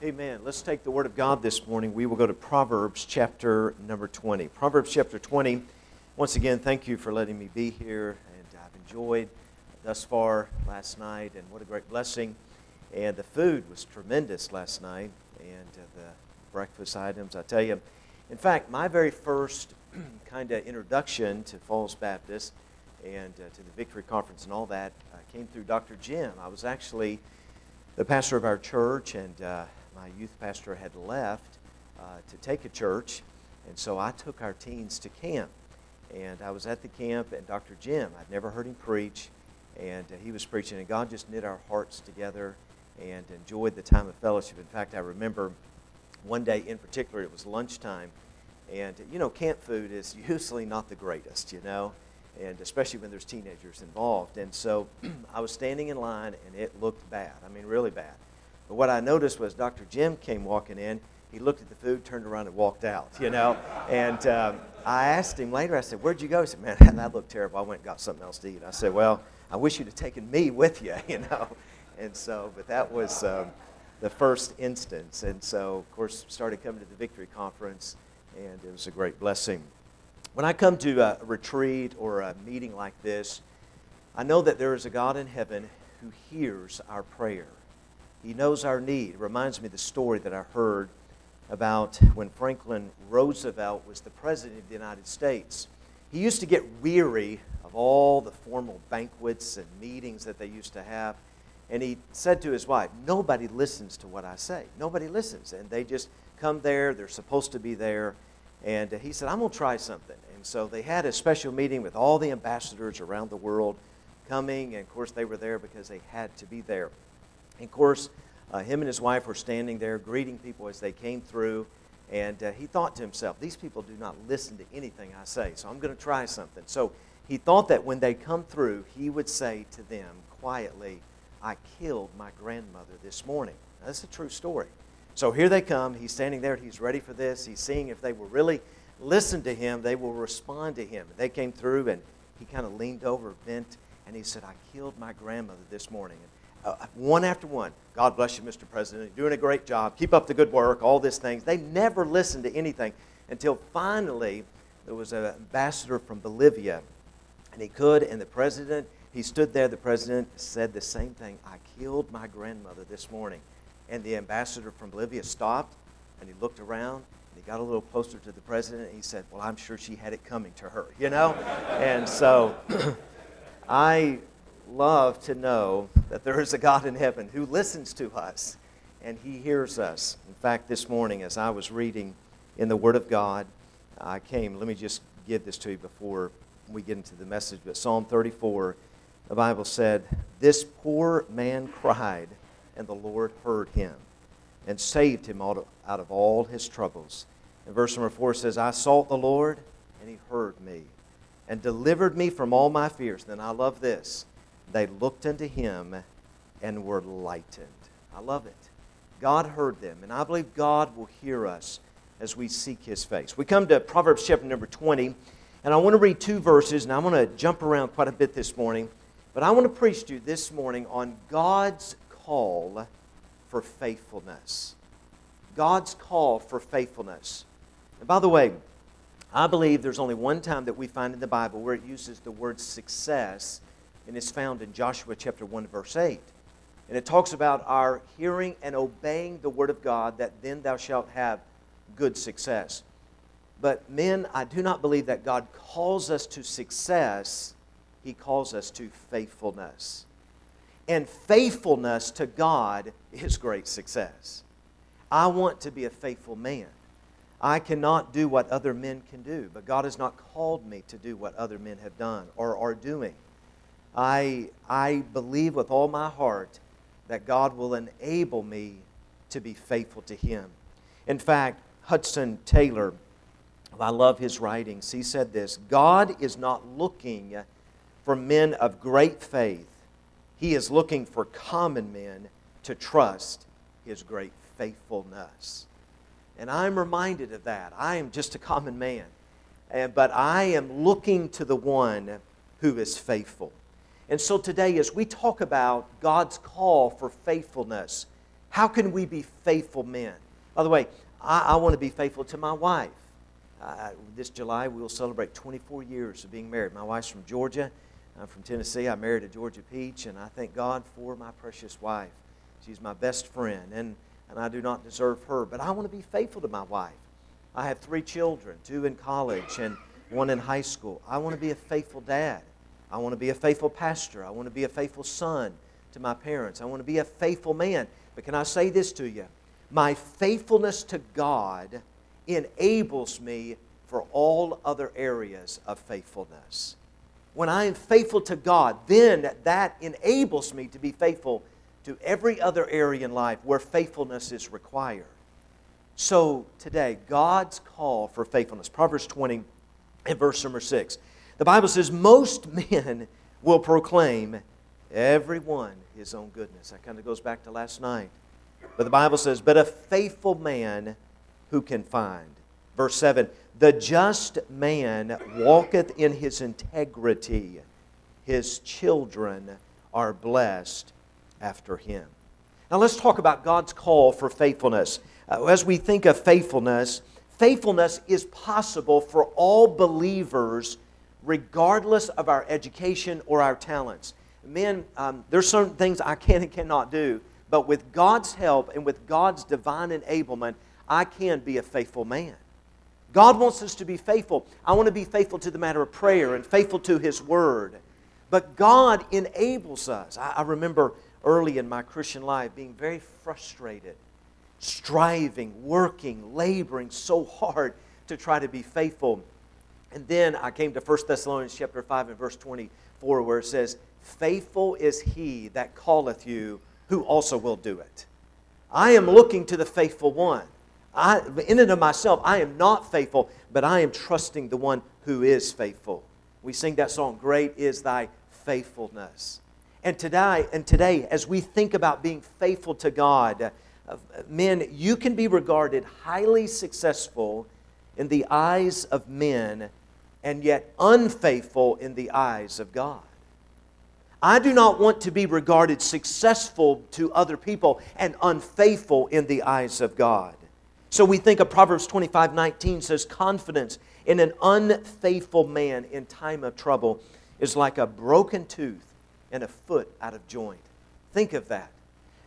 Amen. Let's take the Word of God this morning. We will go to Proverbs chapter number 20. Proverbs chapter 20. Once again, thank you for letting me be here, and I've enjoyed thus far last night, and what a great blessing. And the food was tremendous last night, and uh, the breakfast items, I tell you. In fact, my very first kind of introduction to Falls Baptist and uh, to the Victory Conference and all that uh, came through Dr. Jim. I was actually the pastor of our church, and uh, my youth pastor had left uh, to take a church, and so I took our teens to camp. And I was at the camp, and Dr. Jim, I'd never heard him preach, and uh, he was preaching, and God just knit our hearts together and enjoyed the time of fellowship. In fact, I remember one day in particular, it was lunchtime, and you know, camp food is usually not the greatest, you know, and especially when there's teenagers involved. And so I was standing in line, and it looked bad. I mean, really bad. But what I noticed was Dr. Jim came walking in. He looked at the food, turned around, and walked out, you know. And um, I asked him later, I said, Where'd you go? He said, Man, that looked terrible. I went and got something else to eat. I said, Well, I wish you'd have taken me with you, you know. And so, but that was um, the first instance. And so, of course, started coming to the Victory Conference, and it was a great blessing. When I come to a retreat or a meeting like this, I know that there is a God in heaven who hears our prayer. He knows our need. It reminds me of the story that I heard about when Franklin Roosevelt was the President of the United States. He used to get weary of all the formal banquets and meetings that they used to have. And he said to his wife, Nobody listens to what I say. Nobody listens. And they just come there, they're supposed to be there. And he said, I'm going to try something. And so they had a special meeting with all the ambassadors around the world coming. And of course, they were there because they had to be there. And of course, uh, him and his wife were standing there greeting people as they came through. And uh, he thought to himself, These people do not listen to anything I say, so I'm going to try something. So he thought that when they come through, he would say to them quietly, I killed my grandmother this morning. Now, that's a true story. So here they come. He's standing there. He's ready for this. He's seeing if they will really listen to him, they will respond to him. They came through, and he kind of leaned over, bent, and he said, I killed my grandmother this morning. And uh, one after one. God bless you, Mr. President. You're doing a great job. Keep up the good work, all these things. They never listened to anything until finally there was an ambassador from Bolivia, and he could, and the president, he stood there. The president said the same thing I killed my grandmother this morning. And the ambassador from Bolivia stopped, and he looked around, and he got a little closer to the president, and he said, Well, I'm sure she had it coming to her, you know? and so I love to know that there is a God in heaven who listens to us and he hears us. In fact, this morning, as I was reading in the Word of God, I came, let me just give this to you before we get into the message. But Psalm 34, the Bible said, This poor man cried, and the Lord heard him and saved him out of all his troubles. And verse number 4 says, I sought the Lord, and he heard me and delivered me from all my fears. Then I love this they looked unto him and were lightened. I love it. God heard them, and I believe God will hear us as we seek his face. We come to Proverbs chapter number 20, and I want to read two verses, and I want to jump around quite a bit this morning, but I want to preach to you this morning on God's call for faithfulness. God's call for faithfulness. And by the way, I believe there's only one time that we find in the Bible where it uses the word success and it's found in Joshua chapter 1, verse 8. And it talks about our hearing and obeying the word of God, that then thou shalt have good success. But, men, I do not believe that God calls us to success, He calls us to faithfulness. And faithfulness to God is great success. I want to be a faithful man. I cannot do what other men can do, but God has not called me to do what other men have done or are doing. I, I believe with all my heart that God will enable me to be faithful to Him. In fact, Hudson Taylor, I love his writings, he said this God is not looking for men of great faith, He is looking for common men to trust His great faithfulness. And I'm reminded of that. I am just a common man, and, but I am looking to the one who is faithful. And so today, as we talk about God's call for faithfulness, How can we be faithful men? By the way, I, I want to be faithful to my wife. Uh, this July, we will celebrate 24 years of being married. My wife's from Georgia. I'm from Tennessee. I married a Georgia peach, and I thank God for my precious wife. She's my best friend, and, and I do not deserve her, but I want to be faithful to my wife. I have three children, two in college and one in high school. I want to be a faithful dad. I want to be a faithful pastor. I want to be a faithful son to my parents. I want to be a faithful man. But can I say this to you? My faithfulness to God enables me for all other areas of faithfulness. When I am faithful to God, then that enables me to be faithful to every other area in life where faithfulness is required. So today, God's call for faithfulness. Proverbs 20 and verse number 6. The Bible says, Most men will proclaim everyone his own goodness. That kind of goes back to last night. But the Bible says, But a faithful man who can find. Verse 7 The just man walketh in his integrity, his children are blessed after him. Now let's talk about God's call for faithfulness. Uh, as we think of faithfulness, faithfulness is possible for all believers regardless of our education or our talents. Men, um, there's certain things I can and cannot do, but with God's help and with God's divine enablement, I can be a faithful man. God wants us to be faithful. I want to be faithful to the matter of prayer and faithful to His Word. But God enables us. I, I remember early in my Christian life being very frustrated, striving, working, laboring so hard to try to be faithful. And then I came to 1 Thessalonians chapter 5 and verse 24 where it says, Faithful is he that calleth you, who also will do it. I am looking to the faithful one. I, in and of myself, I am not faithful, but I am trusting the one who is faithful. We sing that song, Great is thy faithfulness. And today, and today, as we think about being faithful to God, uh, men, you can be regarded highly successful in the eyes of men and yet unfaithful in the eyes of God. I do not want to be regarded successful to other people and unfaithful in the eyes of God. So we think of Proverbs 25 19 says, Confidence in an unfaithful man in time of trouble is like a broken tooth and a foot out of joint. Think of that.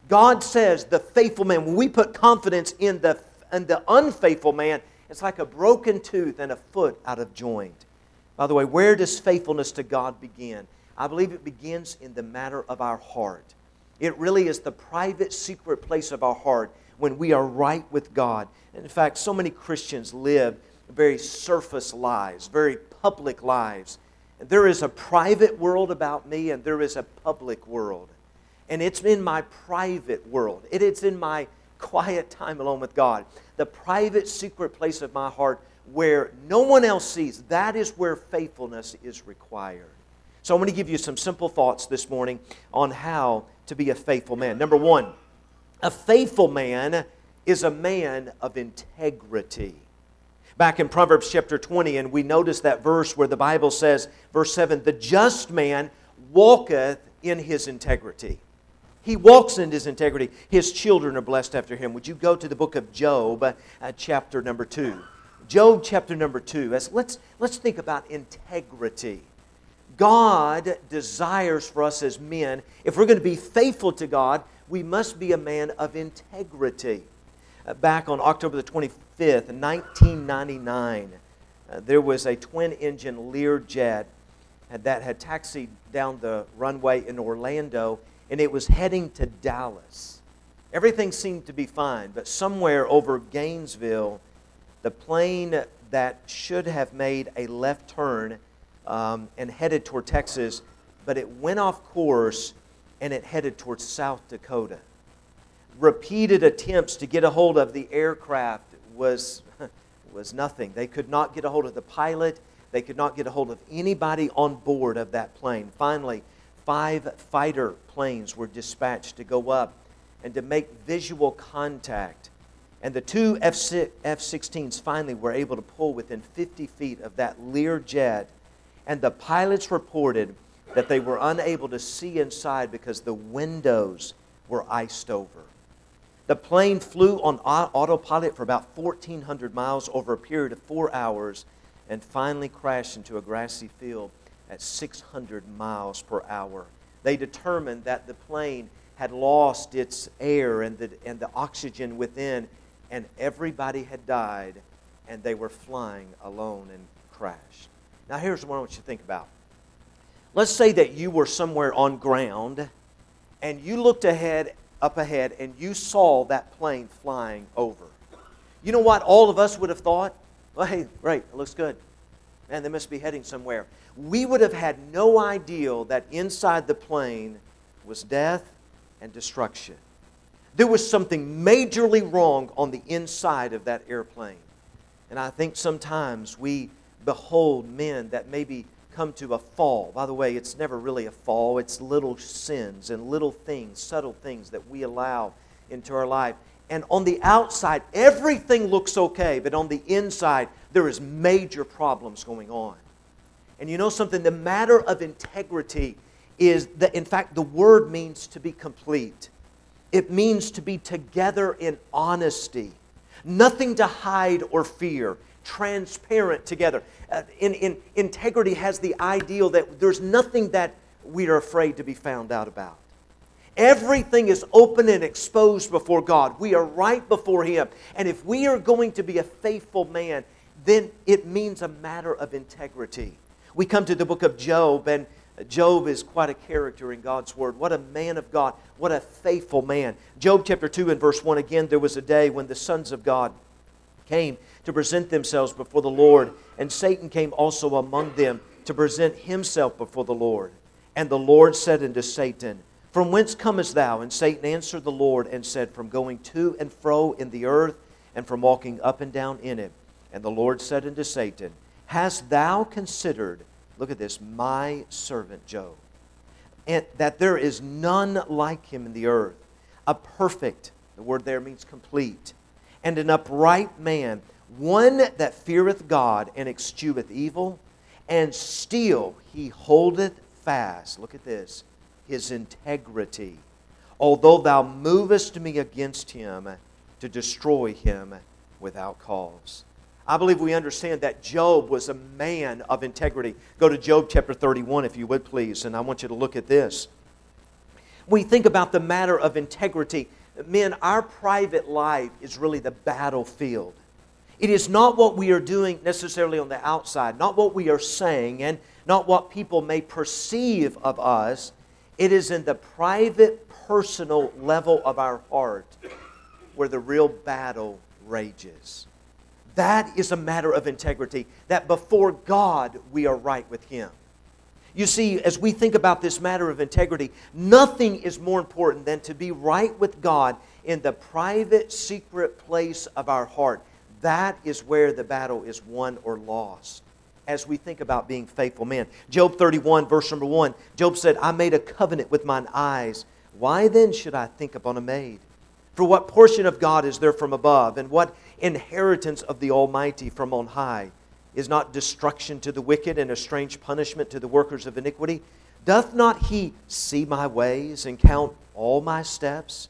God says the faithful man, when we put confidence in the, in the unfaithful man, it's like a broken tooth and a foot out of joint. By the way, where does faithfulness to God begin? I believe it begins in the matter of our heart. It really is the private, secret place of our heart when we are right with God. In fact, so many Christians live very surface lives, very public lives. There is a private world about me, and there is a public world. And it's in my private world, it is in my quiet time alone with God, the private, secret place of my heart where no one else sees. That is where faithfulness is required. So I'm going to give you some simple thoughts this morning on how to be a faithful man. Number one, a faithful man is a man of integrity back in Proverbs chapter 20, and we notice that verse where the Bible says, verse 7, the just man walketh in his integrity. He walks in his integrity. His children are blessed after him. Would you go to the book of Job, uh, chapter number 2? Job, chapter number 2. As, let's, let's think about integrity. God desires for us as men, if we're going to be faithful to God, we must be a man of integrity. Uh, back on October the 25th, 1999, uh, there was a twin engine Learjet that had taxied down the runway in Orlando and it was heading to Dallas. Everything seemed to be fine, but somewhere over Gainesville, the plane that should have made a left turn um, and headed toward Texas, but it went off course and it headed towards South Dakota repeated attempts to get a hold of the aircraft was, was nothing. They could not get a hold of the pilot. They could not get a hold of anybody on board of that plane. Finally, five fighter planes were dispatched to go up and to make visual contact. And the two F 16s finally were able to pull within 50 feet of that Lear jet. And the pilots reported that they were unable to see inside because the windows were iced over. The plane flew on autopilot for about 1,400 miles over a period of four hours and finally crashed into a grassy field at 600 miles per hour. They determined that the plane had lost its air and the, and the oxygen within, and everybody had died, and they were flying alone and crashed. Now, here's what I want you to think about. Let's say that you were somewhere on ground and you looked ahead, up ahead, and you saw that plane flying over. You know what all of us would have thought? Well, hey, great, it looks good. Man, they must be heading somewhere. We would have had no idea that inside the plane was death and destruction. There was something majorly wrong on the inside of that airplane. And I think sometimes we behold men that maybe come to a fall. By the way, it's never really a fall, it's little sins and little things, subtle things that we allow into our life. And on the outside, everything looks okay, but on the inside, there is major problems going on. And you know something? The matter of integrity is that, in fact, the word means to be complete. It means to be together in honesty, nothing to hide or fear, transparent together. Uh, in, in, integrity has the ideal that there's nothing that we are afraid to be found out about. Everything is open and exposed before God. We are right before Him. And if we are going to be a faithful man, then it means a matter of integrity. We come to the book of Job, and Job is quite a character in God's Word. What a man of God. What a faithful man. Job chapter 2 and verse 1 again, there was a day when the sons of God came to present themselves before the Lord, and Satan came also among them to present himself before the Lord. And the Lord said unto Satan, From whence comest thou? And Satan answered the Lord and said, From going to and fro in the earth, and from walking up and down in it. And the Lord said unto Satan, Hast thou considered, look at this, my servant Job, and that there is none like him in the earth, a perfect, the word there means complete, and an upright man, one that feareth God and escheweth evil, and still he holdeth fast, look at this, his integrity. Although thou movest me against him to destroy him without cause. I believe we understand that Job was a man of integrity. Go to Job chapter 31, if you would please, and I want you to look at this. We think about the matter of integrity, men, our private life is really the battlefield. It is not what we are doing necessarily on the outside, not what we are saying, and not what people may perceive of us. It is in the private, personal level of our heart where the real battle rages. That is a matter of integrity, that before God we are right with Him. You see, as we think about this matter of integrity, nothing is more important than to be right with God in the private, secret place of our heart. That is where the battle is won or lost as we think about being faithful men. Job 31, verse number 1, Job said, I made a covenant with mine eyes. Why then should I think upon a maid? For what portion of God is there from above, and what inheritance of the Almighty from on high? Is not destruction to the wicked and a strange punishment to the workers of iniquity? Doth not he see my ways and count all my steps?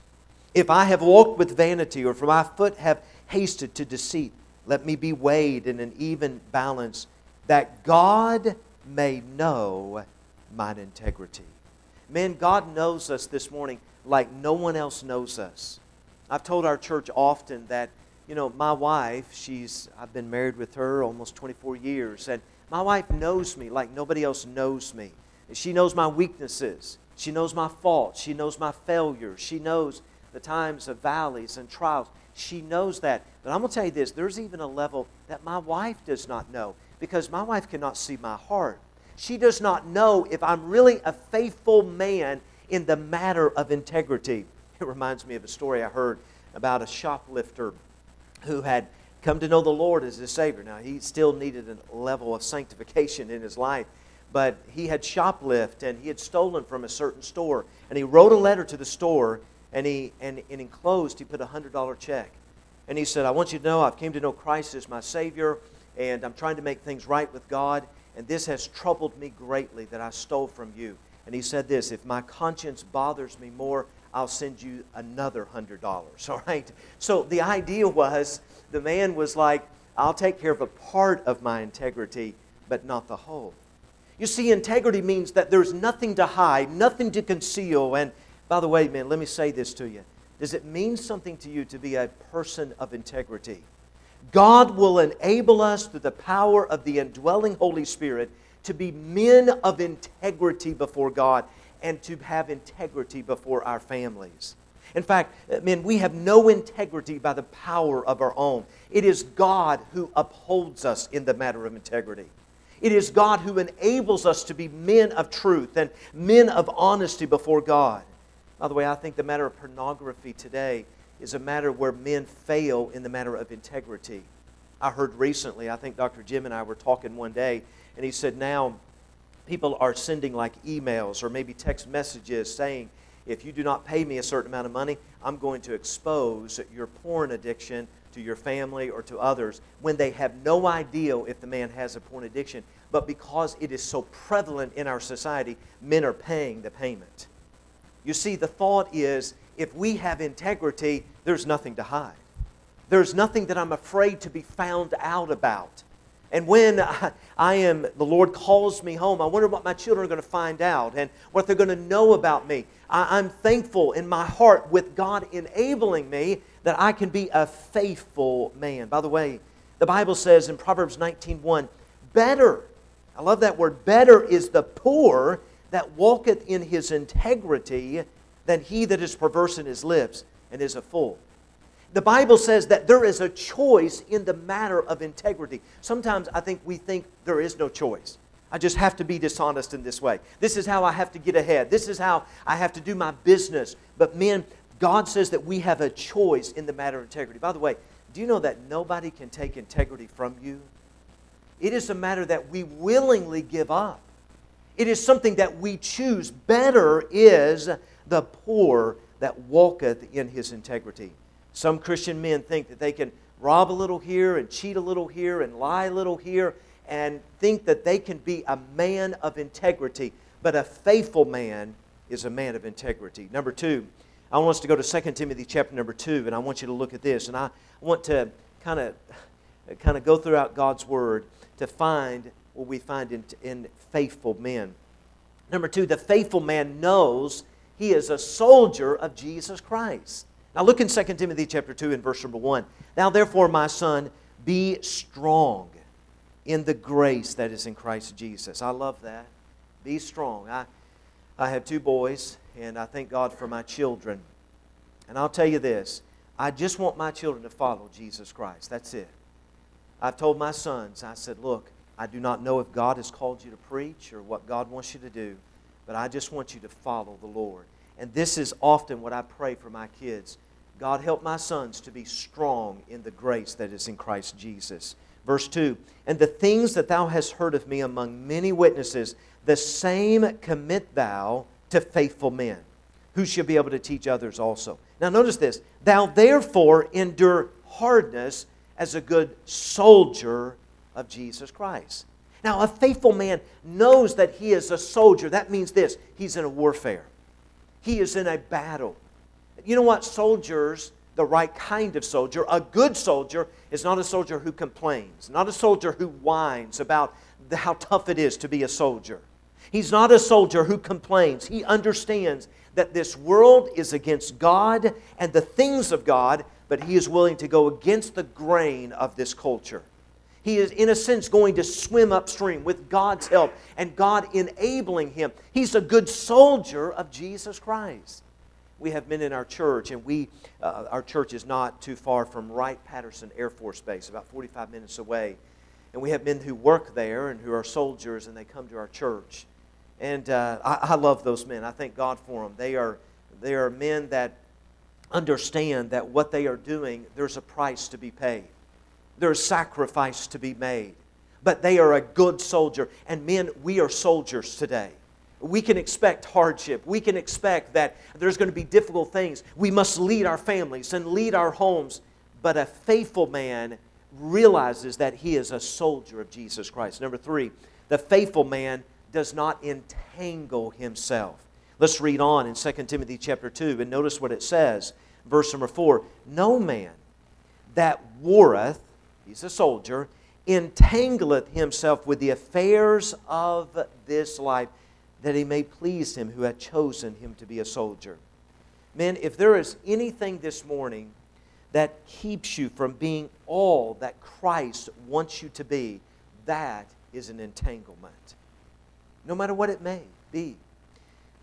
If I have walked with vanity, or for my foot have hasted to deceit. Let me be weighed in an even balance, that God may know mine integrity. Man, God knows us this morning like no one else knows us. I've told our church often that, you know, my wife, she's, I've been married with her almost 24 years, and my wife knows me like nobody else knows me. She knows my weaknesses. She knows my faults. She knows my failures. She knows the times of valleys and trials. She knows that. But I'm going to tell you this there's even a level that my wife does not know because my wife cannot see my heart. She does not know if I'm really a faithful man in the matter of integrity. It reminds me of a story I heard about a shoplifter who had come to know the Lord as his Savior. Now, he still needed a level of sanctification in his life, but he had shoplifted and he had stolen from a certain store. And he wrote a letter to the store and he and, and enclosed he put a hundred dollar check and he said i want you to know i've came to know christ as my savior and i'm trying to make things right with god and this has troubled me greatly that i stole from you and he said this if my conscience bothers me more I'll send you another $100. All right? So the idea was the man was like, I'll take care of a part of my integrity, but not the whole. You see, integrity means that there's nothing to hide, nothing to conceal. And by the way, man, let me say this to you. Does it mean something to you to be a person of integrity? God will enable us through the power of the indwelling Holy Spirit to be men of integrity before God and to have integrity before our families. In fact, uh, men, we have no integrity by the power of our own. It is God who upholds us in the matter of integrity. It is God who enables us to be men of truth and men of honesty before God. By the way, I think the matter of pornography today is a matter where men fail in the matter of integrity. I heard recently, I think Dr. Jim and I were talking one day, and he said now people are sending like emails or maybe text messages saying, if you do not pay me a certain amount of money, I'm going to expose your porn addiction to your family or to others when they have no idea if the man has a porn addiction. But because it is so prevalent in our society, men are paying the payment. You see, the thought is if we have integrity, there's nothing to hide. There's nothing that I'm afraid to be found out about. And when I, I, am, the Lord calls me home, I wonder what my children are going to find out and what they're going to know about me. I, I'm thankful in my heart with God enabling me that I can be a faithful man. By the way, the Bible says in Proverbs 19:1, better, I love that word, better is the poor that walketh in his integrity than he that is perverse in his lips and is a fool. The Bible says that there is a choice in the matter of integrity. Sometimes I think we think there is no choice. I just have to be dishonest in this way. This is how I have to get ahead. This is how I have to do my business. But men, God says that we have a choice in the matter of integrity. By the way, do you know that nobody can take integrity from you? It is a matter that we willingly give up. It is something that we choose. Better is the poor that walketh in his integrity. Some Christian men think that they can rob a little here and cheat a little here and lie a little here and think that they can be a man of integrity. But a faithful man is a man of integrity. Number two, I want us to go to 2 Timothy chapter number 2, and I want you to look at this. And I want to kind of kind of go throughout God's word to find what we find in, in faithful men. Number two, the faithful man knows he is a soldier of Jesus Christ. Now look in 2 Timothy chapter 2 and verse number 1. Now therefore, my son, be strong in the grace that is in Christ Jesus. I love that. Be strong. I, I have two boys, and I thank God for my children. And I'll tell you this I just want my children to follow Jesus Christ. That's it. I've told my sons, I said, look, I do not know if God has called you to preach or what God wants you to do, but I just want you to follow the Lord. And this is often what I pray for my kids. God, help my sons to be strong in the grace that is in Christ Jesus. Verse 2 And the things that thou hast heard of me among many witnesses, the same commit thou to faithful men, who shall be able to teach others also. Now, notice this Thou therefore endure hardness as a good soldier of Jesus Christ. Now, a faithful man knows that he is a soldier. That means this he's in a warfare. He is in a battle. You know what? Soldiers, the right kind of soldier, a good soldier, is not a soldier who complains, not a soldier who whines about the, how tough it is to be a soldier. He's not a soldier who complains. He understands that this world is against God and the things of God, but he is willing to go against the grain of this culture. He is, in a sense, going to swim upstream with God's help and God enabling him. He's a good soldier of Jesus Christ. We have men in our church, and we, uh, our church is not too far from Wright Patterson Air Force Base, about 45 minutes away. And we have men who work there and who are soldiers, and they come to our church. And uh, I, I love those men. I thank God for them. They are, they are men that understand that what they are doing, there's a price to be paid there's sacrifice to be made. But they are a good soldier. And men, we are soldiers today. We can expect hardship. We can expect that there's going to be difficult things. We must lead our families and lead our homes. But a faithful man realizes that he is a soldier of Jesus Christ. Number three, the faithful man does not entangle himself. Let's read on in 2 Timothy chapter 2 and notice what it says. Verse number 4 No man that warreth, he's a soldier, entangleth himself with the affairs of this life, that he may please him who hath chosen him to be a soldier. Men, if there is anything this morning that keeps you from being all that Christ wants you to be, that is an entanglement. No matter what it may be.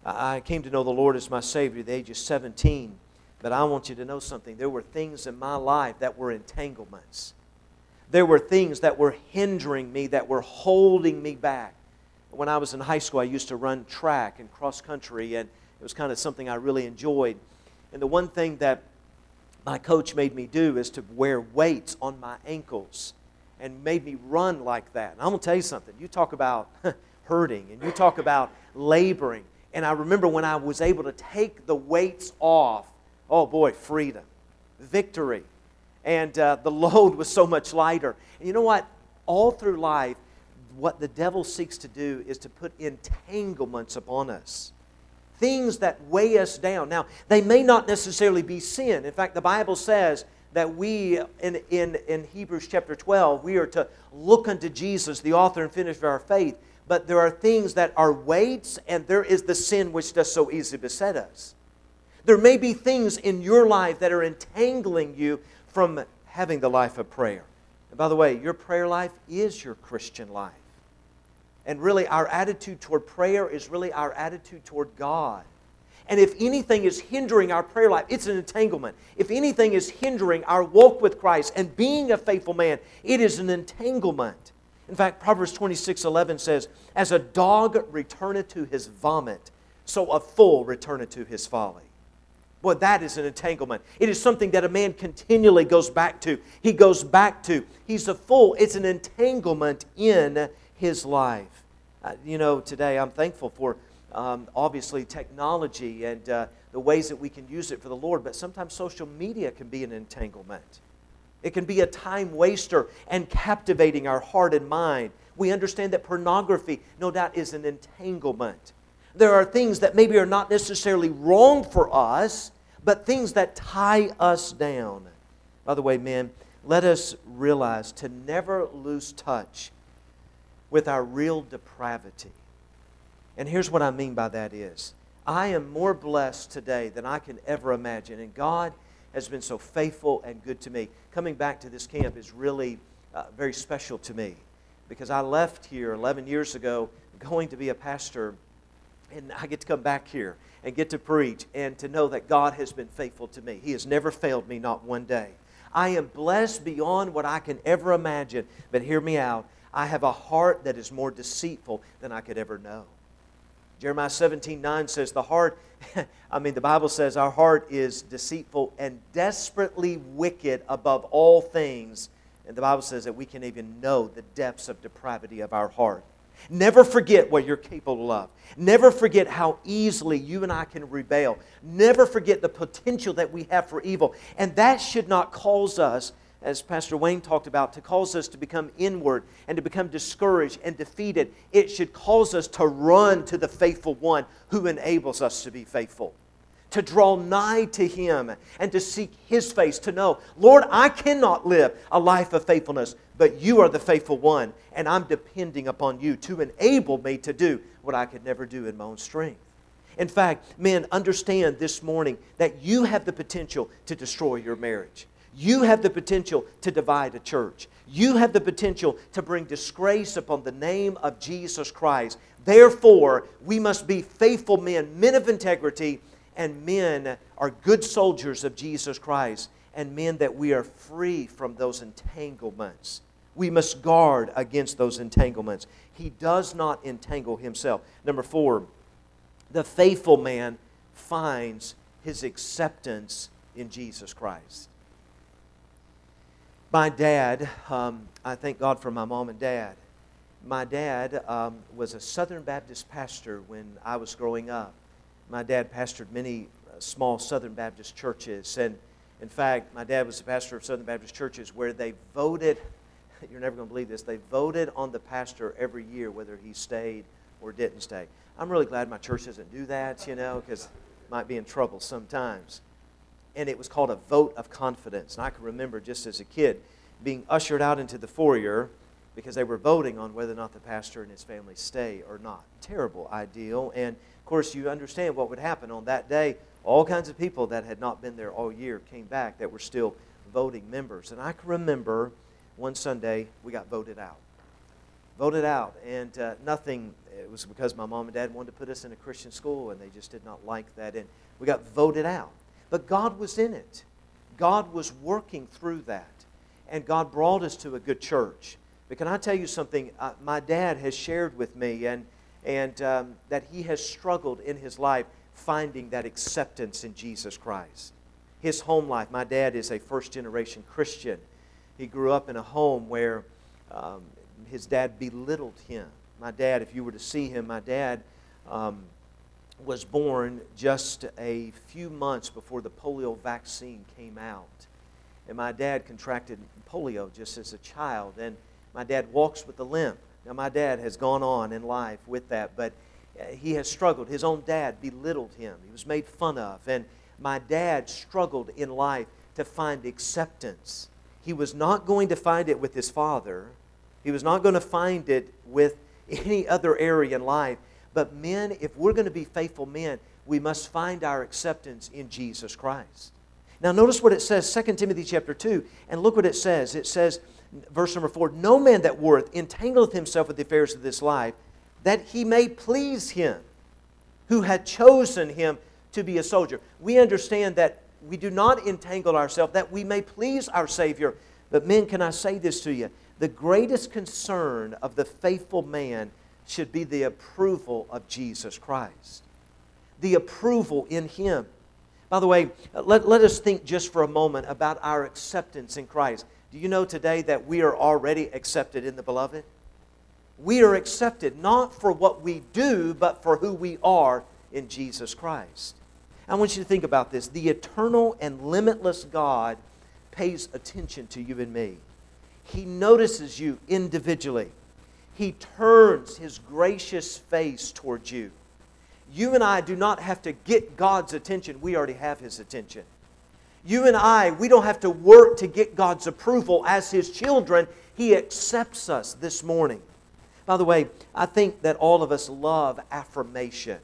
I came to know the Lord as my Savior at the age of 17, but I want you to know something. There were things in my life that were entanglements. There were things that were hindering me, that were holding me back. When I was in high school, I used to run track and cross country, and it was kind of something I really enjoyed. And the one thing that my coach made me do is to wear weights on my ankles and made me run like that. And I'm going to tell you something. You talk about hurting and you talk about laboring. And I remember when I was able to take the weights off, oh boy, freedom, victory. And uh, the load was so much lighter. And you know what? All through life, what the devil seeks to do is to put entanglements upon us things that weigh us down. Now, they may not necessarily be sin. In fact, the Bible says that we, in, in, in Hebrews chapter 12, we are to look unto Jesus, the author and finisher of our faith. But there are things that are weights, and there is the sin which does so easily beset us. There may be things in your life that are entangling you from having the life of prayer. And by the way, your prayer life is your Christian life. And really, our attitude toward prayer is really our attitude toward God. And if anything is hindering our prayer life, it's an entanglement. If anything is hindering our walk with Christ and being a faithful man, it is an entanglement. In fact, Proverbs 26 11 says, As a dog returneth to his vomit, so a fool returneth to his folly. Boy, that is an entanglement. It is something that a man continually goes back to. He goes back to. He's a fool. It's an entanglement in his life. Uh, you know, today I'm thankful for um, obviously technology and uh, the ways that we can use it for the Lord, but sometimes social media can be an entanglement. It can be a time waster and captivating our heart and mind. We understand that pornography, no doubt, is an entanglement. There are things that maybe are not necessarily wrong for us, but things that tie us down. By the way, men, let us realize to never lose touch with our real depravity. And here's what I mean by that is I am more blessed today than I can ever imagine. And God has been so faithful and good to me. Coming back to this camp is really uh, very special to me because I left here 11 years ago going to be a pastor, and I get to come back here and get to preach and to know that God has been faithful to me. He has never failed me, not one day. I am blessed beyond what I can ever imagine. But hear me out. I have a heart that is more deceitful than I could ever know. Jeremiah 17 9 says, The heart, I mean, the Bible says our heart is deceitful and desperately wicked above all things. And the Bible says that we can even know the depths of depravity of our heart. Never forget what you're capable of. Never forget how easily you and I can rebel. Never forget the potential that we have for evil. And that should not cause us as Pastor Wayne talked about, to cause us to become inward and to become discouraged and defeated. It should cause us to run to the faithful one who enables us to be faithful, to draw nigh to him and to seek his face, to know, Lord, I cannot live a life of faithfulness, but you are the faithful one, and I'm depending upon you to enable me to do what I could never do in my own strength. In fact, men, understand this morning that you have the potential to destroy your marriage. You have the potential to divide a church. You have the potential to bring disgrace upon the name of Jesus Christ. Therefore, we must be faithful men, men of integrity, and men are good soldiers of Jesus Christ, and men that we are free from those entanglements. We must guard against those entanglements. He does not entangle himself. Number four, the faithful man finds his acceptance in Jesus Christ. My dad, um, I thank God for my mom and dad. My dad um, was a Southern Baptist pastor when I was growing up. My dad pastored many uh, small Southern Baptist churches. And in fact, my dad was a pastor of Southern Baptist churches where they voted, you're never going to believe this, they voted on the pastor every year whether he stayed or didn't stay. I'm really glad my church doesn't do that, you know, because might be in trouble sometimes. And it was called a vote of confidence. And I can remember just as a kid being ushered out into the foyer because they were voting on whether or not the pastor and his family stay or not. Terrible ideal. And of course, you understand what would happen on that day. All kinds of people that had not been there all year came back that were still voting members. And I can remember one Sunday we got voted out. Voted out. And uh, nothing, it was because my mom and dad wanted to put us in a Christian school and they just did not like that. And we got voted out. But God was in it, God was working through that. And God brought us to a good church. But can I tell you something? Uh, my dad has shared with me and, and um, that he has struggled in his life finding that acceptance in Jesus Christ. His home life, my dad is a first generation Christian. He grew up in a home where um, his dad belittled him. My dad, if you were to see him, my dad um, was born just a few months before the polio vaccine came out. And my dad contracted polio just as a child. And my dad walks with a limp. Now, my dad has gone on in life with that, but uh, he has struggled. His own dad belittled him, he was made fun of. And my dad struggled in life to find acceptance. He was not going to find it with his father, he was not going to find it with any other area in life. But, men, if we're going to be faithful men, we must find our acceptance in Jesus Christ. Now, notice what it says, 2 Timothy chapter 2, and look what it says. It says, verse number 4 No man that worth entangleth himself with the affairs of this life, that he may please him who had chosen him to be a soldier. We understand that we do not entangle ourselves, that we may please our Savior. But, men, can I say this to you? The greatest concern of the faithful man should be the approval of Jesus Christ, the approval in Him. By the way, let, let us think just for a moment about our acceptance in Christ. Do you know today that we are already accepted in the beloved? We are accepted not for what we do, but for who we are in Jesus Christ. I want you to think about this. The eternal and limitless God pays attention to you and me. He notices you individually. He turns his gracious face towards you. You and I do not have to get God's attention, we already have his attention. You and I, we don't have to work to get God's approval as his children. He accepts us this morning. By the way, I think that all of us love affirmation.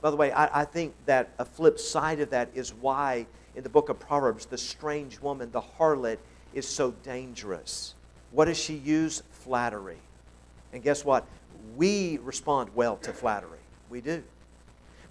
By the way, I, I, think that a flip side of that is why in the book of Proverbs, the strange woman, the harlot, is so dangerous. What does she use? Flattery. And guess what? We respond well to flattery. We do.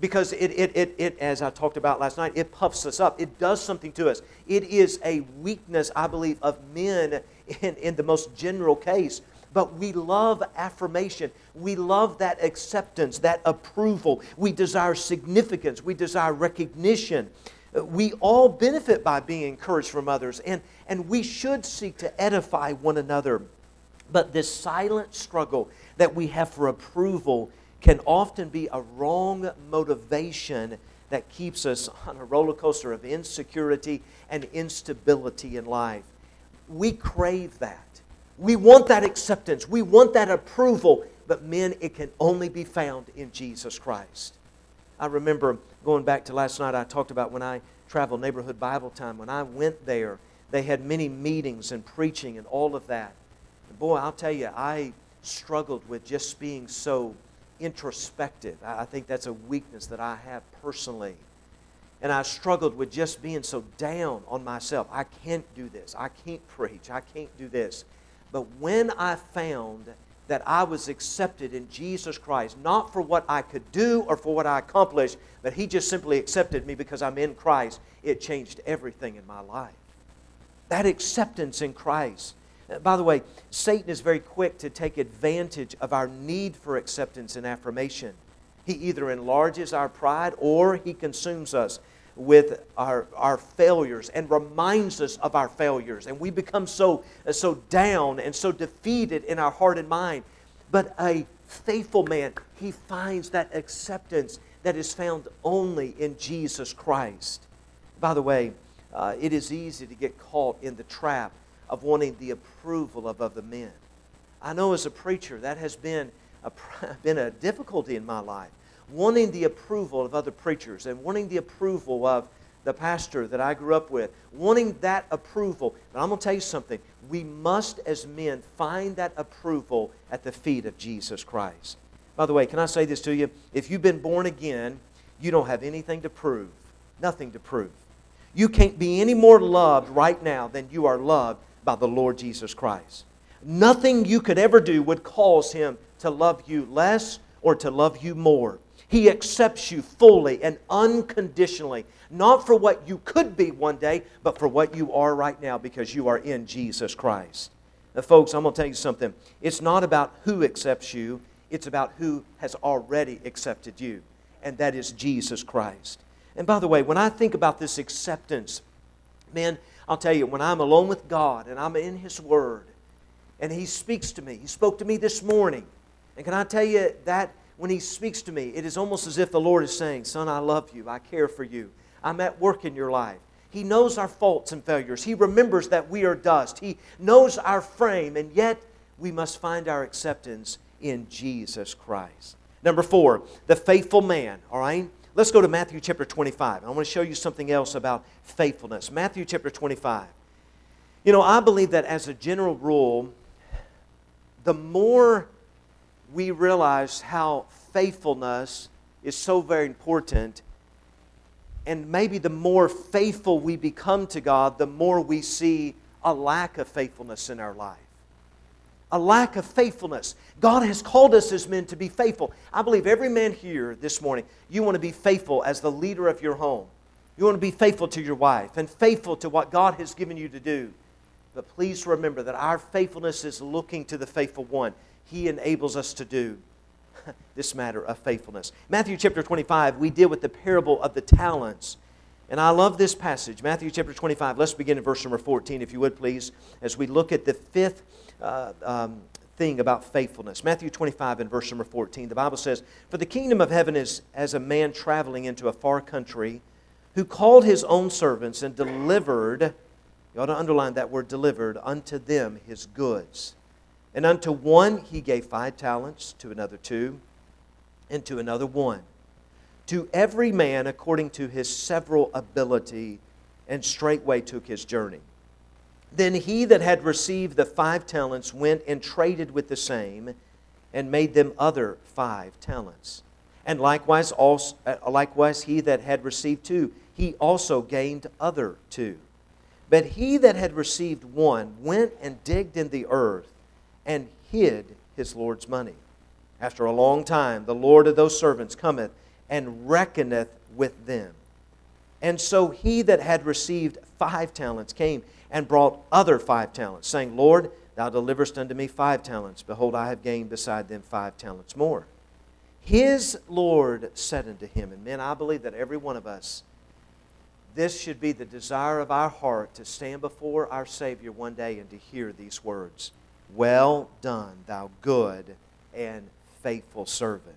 Because it, it, it, it, as I talked about last night, it puffs us up. It does something to us. It is a weakness, I believe, of men in, in the most general case. But we love affirmation. We love that acceptance, that approval. We desire significance. We desire recognition. Uh, we all benefit by being encouraged from others, and, and we should seek to edify one another. But this silent struggle that we have for approval can often be a wrong motivation that keeps us on a roller coaster of insecurity and instability in life. We crave that. We want that acceptance. We want that approval. But, men, it can only be found in Jesus Christ. I remember going back to last night, I talked about when I traveled neighborhood Bible time. When I went there, they had many meetings and preaching and all of that. And boy, I'll tell you, I struggled with just being so introspective. I think that's a weakness that I have personally. And I struggled with just being so down on myself. I can't do this. I can't preach. I can't do this. But when I found that I was accepted in Jesus Christ, not for what I could do or for what I accomplished, but He just simply accepted me because I'm in Christ, it changed everything in my life. That acceptance in Christ. By the way, Satan is very quick to take advantage of our need for acceptance and affirmation. He either enlarges our pride or he consumes us with our, our failures and reminds us of our failures. And we become so, so down and so defeated in our heart and mind. But a faithful man, he finds that acceptance that is found only in Jesus Christ. By the way, uh, it is easy to get caught in the trap of wanting the approval of other men. I know as a preacher that has been a, been a difficulty in my life. Wanting the approval of other preachers and wanting the approval of the pastor that I grew up with, wanting that approval. But I'm going to tell you something. We must, as men, find that approval at the feet of Jesus Christ. By the way, can I say this to you? If you've been born again, you don't have anything to prove, nothing to prove. You can't be any more loved right now than you are loved by the Lord Jesus Christ. Nothing you could ever do would cause Him to love you less or to love you more. He accepts you fully and unconditionally, not for what you could be one day, but for what you are right now because you are in Jesus Christ. Now, folks, I'm going to tell you something. It's not about who accepts you, it's about who has already accepted you, and that is Jesus Christ. And by the way, when I think about this acceptance, man, I'll tell you, when I'm alone with God and I'm in His Word and He speaks to me, He spoke to me this morning. And can I tell you that when He speaks to me, it is almost as if the Lord is saying, Son, I love you, I care for you, I'm at work in your life. He knows our faults and failures. He remembers that we are dust. He knows our frame, and yet we must find our acceptance in Jesus Christ. Number four, the faithful man, all right? Let's go to Matthew chapter 25. I want to show you something else about faithfulness. Matthew chapter 25. You know, I believe that as a general rule, the more we realize how faithfulness is so very important, and maybe the more faithful we become to God, the more we see a lack of faithfulness in our life a lack of faithfulness. God has called us as men to be faithful. I believe every man here this morning, you want to be faithful as the leader of your home. You want to be faithful to your wife and faithful to what God has given you to do. But please remember that our faithfulness is looking to the faithful one. He enables us to do this matter of faithfulness. Matthew chapter 25, we deal with the parable of the talents. And I love this passage, Matthew chapter 25. Let's begin in verse number 14, if you would please, as we look at the fifth uh, um, thing about faithfulness. Matthew 25 and verse number 14, the Bible says, For the kingdom of heaven is as a man traveling into a far country who called his own servants and delivered, you ought to underline that word delivered, unto them his goods. And unto one he gave five talents, to another two, and to another one. To every man according to his several ability, and straightway took his journey. Then he that had received the five talents went and traded with the same and made them other five talents. And likewise, also, uh, likewise he that had received two, he also gained other two. But he that had received one went and digged in the earth and hid his Lord's money. After a long time, the Lord of those servants cometh and reckoneth with them. And so he that had received five talents came and brought other five talents, saying, Lord, thou deliverest unto me five talents. Behold, I have gained beside them five talents more. His Lord said unto him, and men, I believe that every one of us, this should be the desire of our heart to stand before our Savior one day and to hear these words Well done, thou good and faithful servant.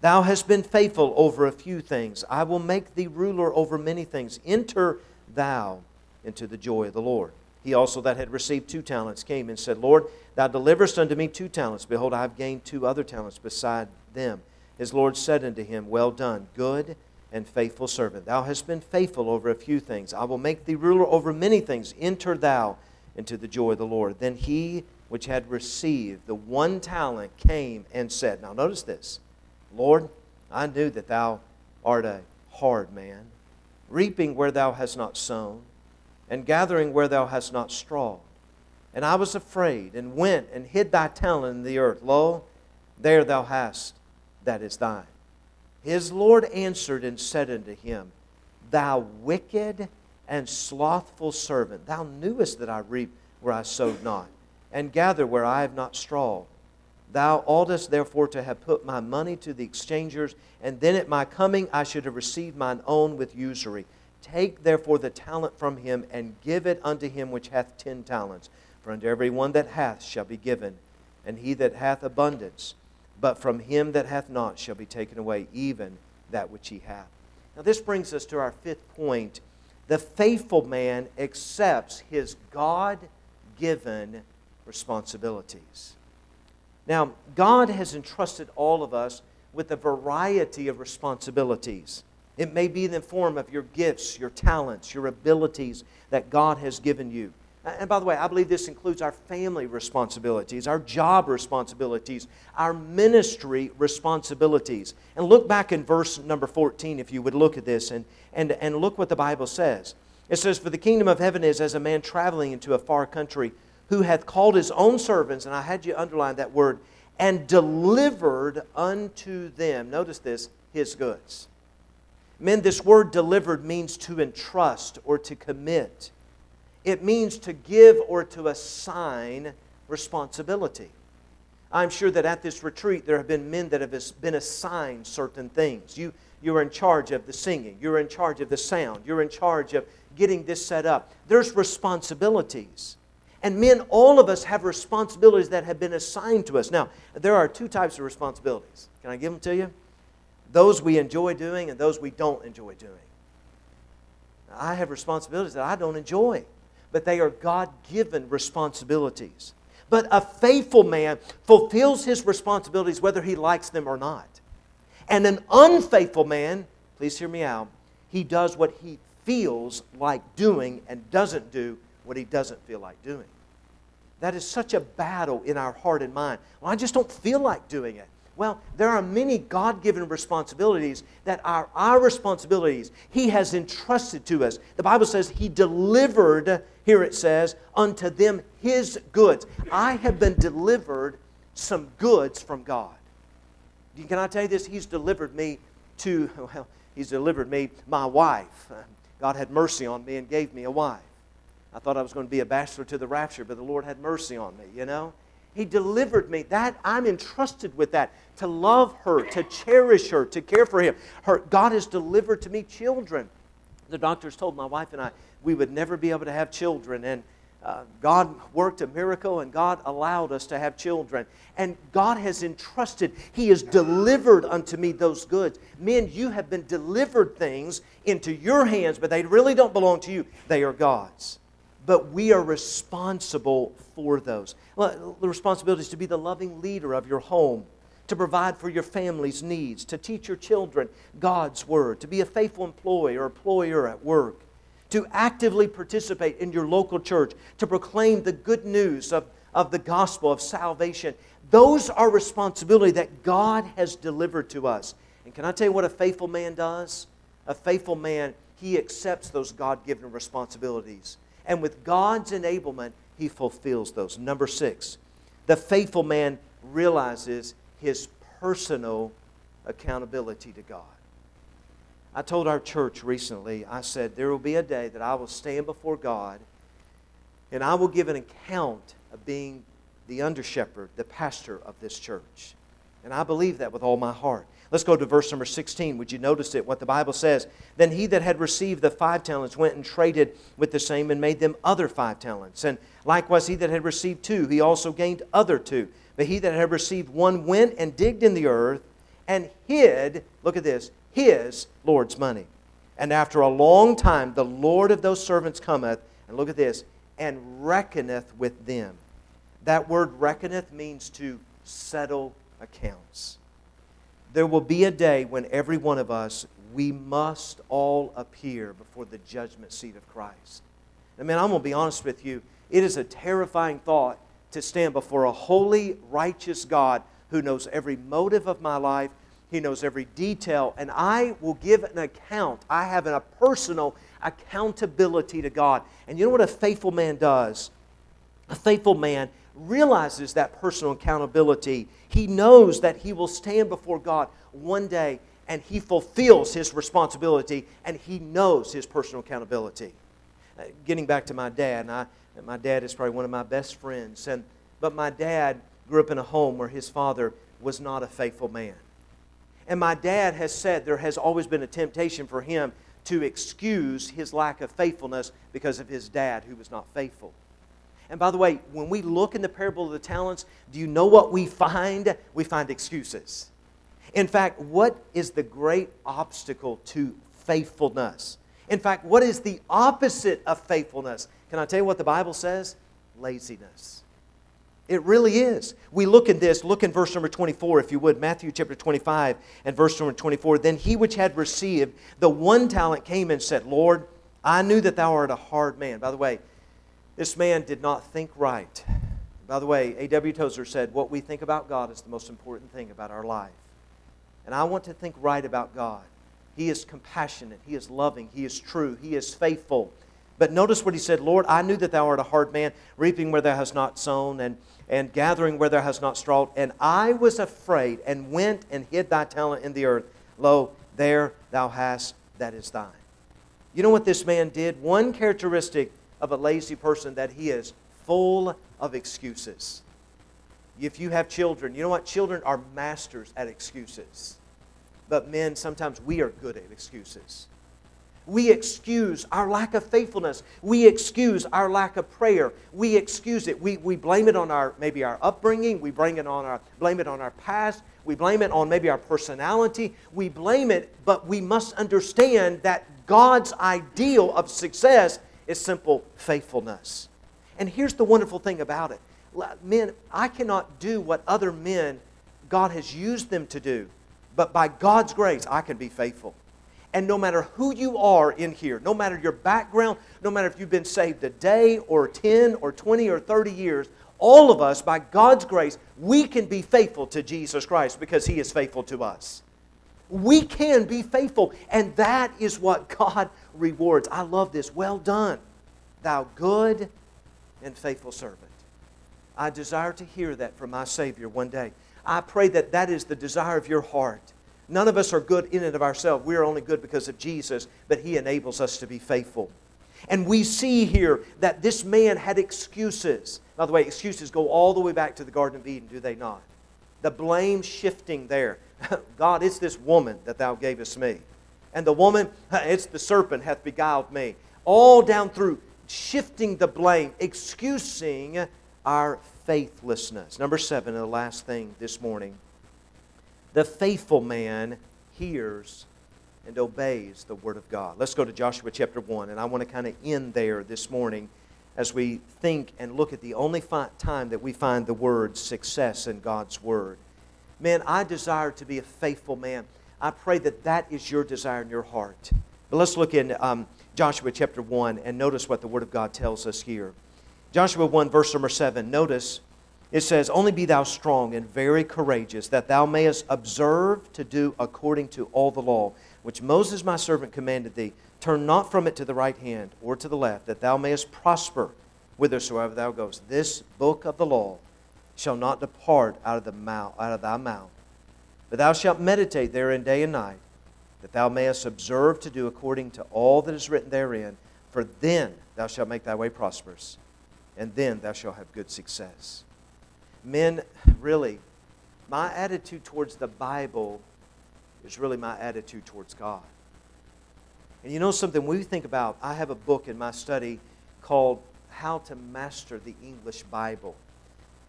Thou hast been faithful over a few things. I will make thee ruler over many things. Enter thou into the joy of the Lord. He also that had received two talents came and said, Lord, thou deliverest unto me two talents. Behold, I have gained two other talents beside them. His Lord said unto him, Well done, good and faithful servant. Thou hast been faithful over a few things. I will make thee ruler over many things. Enter thou into the joy of the Lord. Then he which had received the one talent came and said, Now notice this, Lord, I knew that thou art a hard man, reaping where thou hast not sown and gathering where thou hast not straw. And I was afraid, and went and hid thy talent in the earth. Lo, there thou hast that is thine. His Lord answered and said unto him, Thou wicked and slothful servant, thou knewest that I reap where I sowed not, and gather where I have not strawed. Thou oughtest therefore to have put my money to the exchangers, and then at my coming I should have received mine own with usury. Take therefore the talent from him and give it unto him which hath ten talents. For unto every one that hath shall be given, and he that hath abundance. But from him that hath not shall be taken away even that which he hath. Now, this brings us to our fifth point. The faithful man accepts his God given responsibilities. Now, God has entrusted all of us with a variety of responsibilities. It may be in the form of your gifts, your talents, your abilities that God has given you. And by the way, I believe this includes our family responsibilities, our job responsibilities, our ministry responsibilities. And look back in verse number 14, if you would look at this, and, and, and look what the Bible says. It says, For the kingdom of heaven is as a man traveling into a far country who hath called his own servants, and I had you underline that word, and delivered unto them, notice this, his goods. Men, this word delivered means to entrust or to commit. It means to give or to assign responsibility. I'm sure that at this retreat there have been men that have been assigned certain things. You, you're in charge of the singing, you're in charge of the sound, you're in charge of getting this set up. There's responsibilities. And men, all of us have responsibilities that have been assigned to us. Now, there are two types of responsibilities. Can I give them to you? Those we enjoy doing and those we don't enjoy doing. I have responsibilities that I don't enjoy but they are God given responsibilities. But a faithful man fulfills his responsibilities whether he likes them or not. And an unfaithful man, please hear me out, he does what he feels like doing and doesn't do what he doesn't feel like doing. That is such a battle in our heart and mind. Well, I just don't feel like doing it. Well, there are many God given responsibilities that are our responsibilities. He has entrusted to us. The Bible says He delivered, here it says, unto them His goods. I have been delivered some goods from God. Can I tell you this? He's delivered me to, well, He's delivered me my wife. God had mercy on me and gave me a wife. I thought I was going to be a bachelor to the rapture, but the Lord had mercy on me, you know? He delivered me. That I'm entrusted with that to love her, to cherish her, to care for him. Her, God has delivered to me children. The doctors told my wife and I we would never be able to have children, and uh, God worked a miracle, and God allowed us to have children. And God has entrusted, He has delivered unto me those goods. Men, you have been delivered things into your hands, but they really don't belong to you. They are God's but we are responsible for those. The responsibility is to be the loving leader of your home, to provide for your family's needs, to teach your children God's word, to be a faithful employee or employer at work, to actively participate in your local church, to proclaim the good news of, of the gospel of salvation. Those are responsibility that God has delivered to us. And can I tell you what a faithful man does? A faithful man, he accepts those God given responsibilities and with God's enablement, he fulfills those. Number six, the faithful man realizes his personal accountability to God. I told our church recently, I said, there will be a day that I will stand before God and I will give an account of being the under shepherd, the pastor of this church. And I believe that with all my heart. Let's go to verse number 16. Would you notice it? What the Bible says. Then he that had received the five talents went and traded with the same and made them other five talents. And likewise, he that had received two, he also gained other two. But he that had received one went and digged in the earth and hid, look at this, his Lord's money. And after a long time, the Lord of those servants cometh, and look at this, and reckoneth with them. That word reckoneth means to settle accounts there will be a day when every one of us, we must all appear before the judgment seat of Christ. I mean, I'm going to be honest with you. It is a terrifying thought to stand before a holy, righteous God who knows every motive of my life. He knows every detail, and I will give an account. I have a personal accountability to God. And you know what a faithful man does? A faithful man realizes that personal accountability. He knows that he will stand before God one day and he fulfills his responsibility and he knows his personal accountability. Uh, getting back to my dad, I, my dad is probably one of my best friends, and, but my dad grew up in a home where his father was not a faithful man. And my dad has said there has always been a temptation for him to excuse his lack of faithfulness because of his dad who was not faithful. And by the way, when we look in the parable of the talents, do you know what we find? We find excuses. In fact, what is the great obstacle to faithfulness? In fact, what is the opposite of faithfulness? Can I tell you what the Bible says? Laziness. It really is. We look at this, look in verse number 24, if you would, Matthew chapter 25 and verse number 24. Then he which had received the one talent came and said, Lord, I knew that thou art a hard man. By the way, this man did not think right. By the way, A.W. Tozer said, What we think about God is the most important thing about our life. And I want to think right about God. He is compassionate, He is loving, He is true, He is faithful. But notice what he said Lord, I knew that thou art a hard man, reaping where thou hast not sown, and, and gathering where thou hast not strawed. And I was afraid, and went and hid thy talent in the earth. Lo, there thou hast, that is thine. You know what this man did? One characteristic of a lazy person that he is full of excuses. If you have children, you know what? Children are masters at excuses. But men, sometimes we are good at excuses. We excuse our lack of faithfulness. We excuse our lack of prayer. We excuse it. We, we blame it on our maybe our upbringing. We blame it on our blame it on our past. We blame it on maybe our personality. We blame it, but we must understand that God's ideal of success simple faithfulness. And here's the wonderful thing about it. Men, I cannot do what other men God has used them to do, but by God's grace, I can be faithful. And no matter who you are in here, no matter your background, no matter if you've been saved a day or 10 or 20 or 30 years, all of us, by God's grace, we can be faithful to Jesus Christ because He is faithful to us. We can be faithful, and that is what God rewards. I love this. Well done, thou good and faithful servant. I desire to hear that from my Savior one day. I pray that that is the desire of your heart None of us are good in and of ourselves. We are only good because of Jesus, but He enables us to be faithful. And we see here that this man had excuses. By the way, excuses go all the way back to the Garden of Eden, do they not? The blame shifting there. God, it's this woman that thou gavest me. And the woman, it's the serpent hath beguiled me. All down through shifting the blame, excusing our faithlessness. Number seven, and the last thing this morning the faithful man hears and obeys the word of God. Let's go to Joshua chapter 1, and I want to kind of end there this morning as we think and look at the only fi- time that we find the word success in God's word. Man, I desire to be a faithful man. I pray that that is your desire in your heart. But let's look in um, Joshua chapter 1 and notice what the word of God tells us here. Joshua 1, verse number 7. Notice it says, Only be thou strong and very courageous, that thou mayest observe to do according to all the law, which Moses my servant commanded thee. Turn not from it to the right hand or to the left, that thou mayest prosper whithersoever thou goest. This book of the law shall not depart out of, the mouth, out of thy mouth, but thou shalt meditate therein day and night, that thou mayest observe to do according to all that is written therein. For then thou shalt make thy way prosperous, and then thou shalt have good success men, really, my attitude towards the Bible is really my attitude towards God. And you know something, we think about, I have a book in my study called How to Master the English Bible.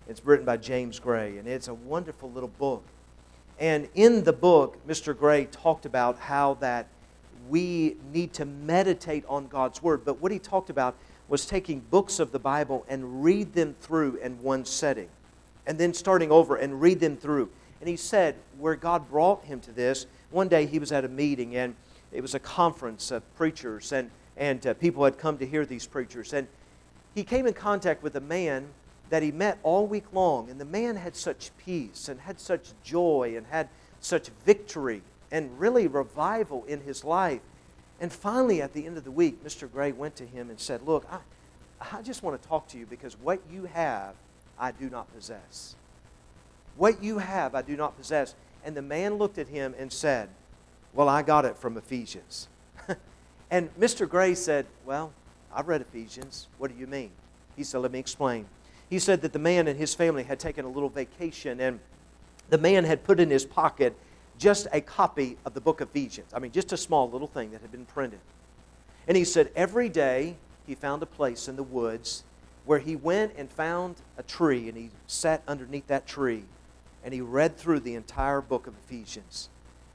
It's written by James Gray, and it's a wonderful little book. And in the book, Mr. Gray talked about how that we need to meditate on God's Word. But what he talked about was taking books of the Bible and read them through in one setting and then starting over and read them through. And he said, where God brought him to this, one day he was at a meeting and it was a conference of preachers and, and uh, people had come to hear these preachers. And he came in contact with a man that he met all week long. And the man had such peace and had such joy and had such victory and really revival in his life. And finally, at the end of the week, Mr. Gray went to him and said, Look, I, I just want to talk to you because what you have I do not possess. What you have, I do not possess. And the man looked at him and said, Well, I got it from Ephesians. and Mr. Gray said, Well, I've read Ephesians. What do you mean? He said, Let me explain. He said that the man and his family had taken a little vacation, and the man had put in his pocket just a copy of the book of Ephesians. I mean, just a small little thing that had been printed. And he said, Every day he found a place in the woods where he went and found a tree and he sat underneath that tree and he read through the entire book of Ephesians.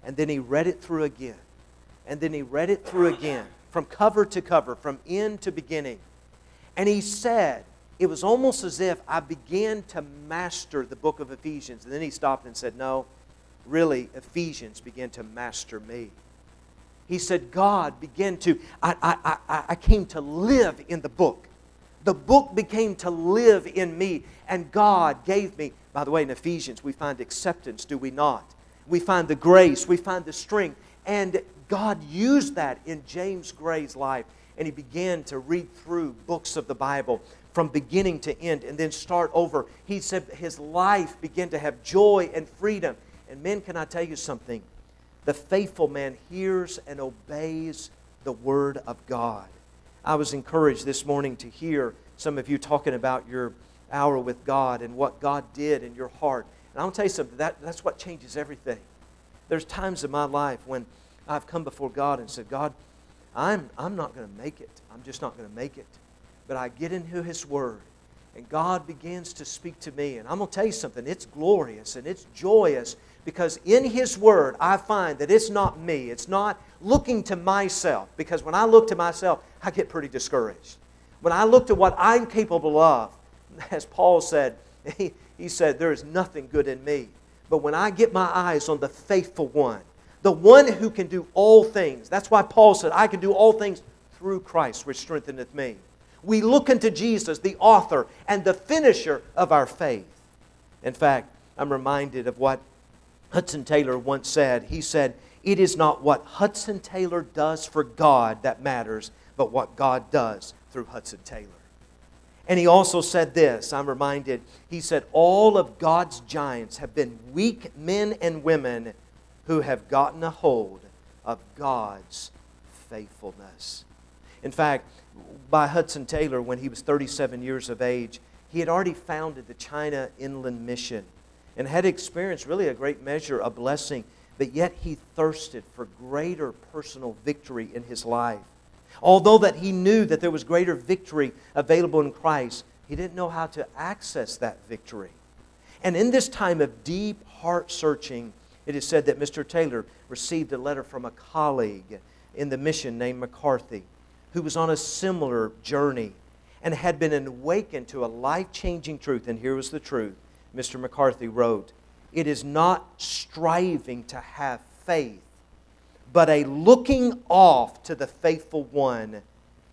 And then he read it through again. And then he read it through again, from cover to cover, from end to beginning. And he said, it was almost as if I began to master the book of Ephesians. And then he stopped and said, No, really, Ephesians began to master me. He said, God began to, I, I, I, I came to live in the book. The book became to live in me, and God gave me. By the way, in Ephesians, we find acceptance, do we not? We find the grace, we find the strength. And God used that in James Gray's life, and he began to read through books of the Bible from beginning to end and then start over. He said his life began to have joy and freedom. And men, can I tell you something? The faithful man hears and obeys the word of God. I was encouraged this morning to hear some of you talking about your hour with God and what God did in your heart. And I'll tell you something, that, that's what changes everything. There's times in my life when I've come before God and said, God, I'm, I'm not going to make it. I'm just not going to make it. But I get into His Word, and God begins to speak to me. And I'm going to tell you something, it's glorious and it's joyous because in His Word, I find that it's not me. It's not looking to myself. Because when I look to myself, I get pretty discouraged. When I look to what I'm capable of, as Paul said, he said, There is nothing good in me. But when I get my eyes on the faithful one, the one who can do all things, that's why Paul said, I can do all things through Christ, which strengtheneth me. We look unto Jesus, the author and the finisher of our faith. In fact, I'm reminded of what Hudson Taylor once said. He said, It is not what Hudson Taylor does for God that matters, but what God does through Hudson Taylor. And he also said this I'm reminded, he said, All of God's giants have been weak men and women who have gotten a hold of God's faithfulness. In fact, by Hudson Taylor, when he was 37 years of age, he had already founded the China Inland Mission and had experienced really a great measure of blessing, but yet he thirsted for greater personal victory in his life. Although that he knew that there was greater victory available in Christ, he didn't know how to access that victory. And in this time of deep heart searching, it is said that Mr. Taylor received a letter from a colleague in the mission named McCarthy, who was on a similar journey and had been awakened to a life changing truth. And here was the truth Mr. McCarthy wrote It is not striving to have faith, but a looking off to the faithful one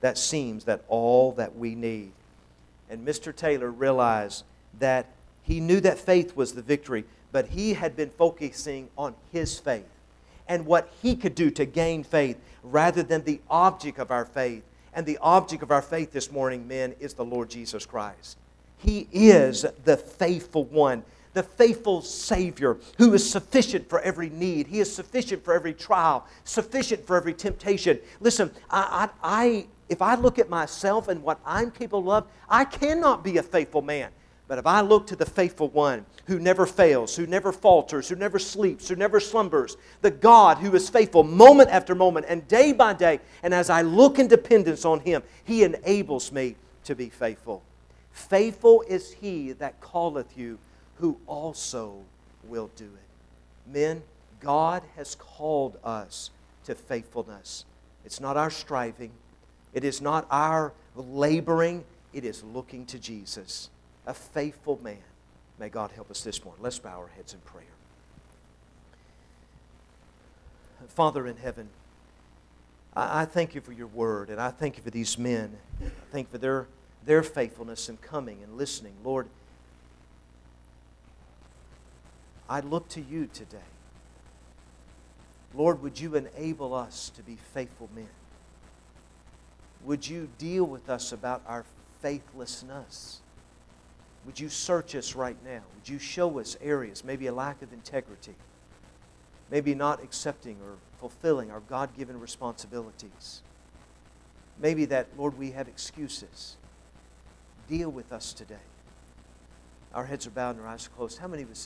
that seems that all that we need. And Mr. Taylor realized that he knew that faith was the victory, but he had been focusing on his faith and what he could do to gain faith rather than the object of our faith. And the object of our faith this morning, men, is the Lord Jesus Christ. He is the faithful one, the faithful Savior who is sufficient for every need. He is sufficient for every trial, sufficient for every temptation. Listen, I, I, I, if I look at myself and what I'm capable of, I cannot be a faithful man. But if I look to the faithful one who never fails, who never falters, who never sleeps, who never slumbers, the God who is faithful moment after moment and day by day, and as I look in dependence on him, he enables me to be faithful. Faithful is he that calleth you, who also will do it. Men, God has called us to faithfulness. It's not our striving, it is not our laboring, it is looking to Jesus, a faithful man. May God help us this morning. Let's bow our heads in prayer. Father in heaven, I thank you for your word, and I thank you for these men. I thank you for their their faithfulness in coming and listening. Lord, I look to you today. Lord, would you enable us to be faithful men? Would you deal with us about our faithlessness? Would you search us right now? Would you show us areas, maybe a lack of integrity, maybe not accepting or fulfilling our God given responsibilities? Maybe that, Lord, we have excuses deal with us today. Our heads are bowed and our eyes are closed. How many would say,